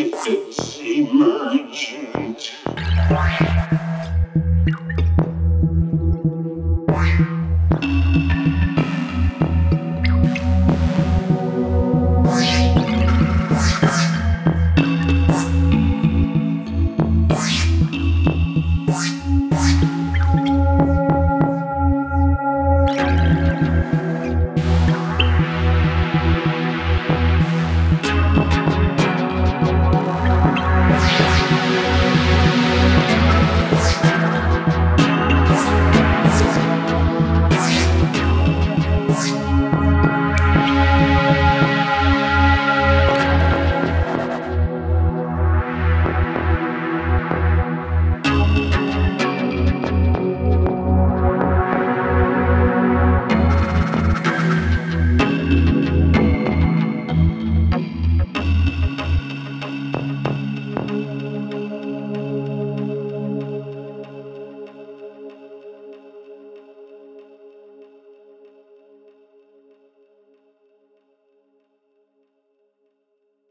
if it's emergent,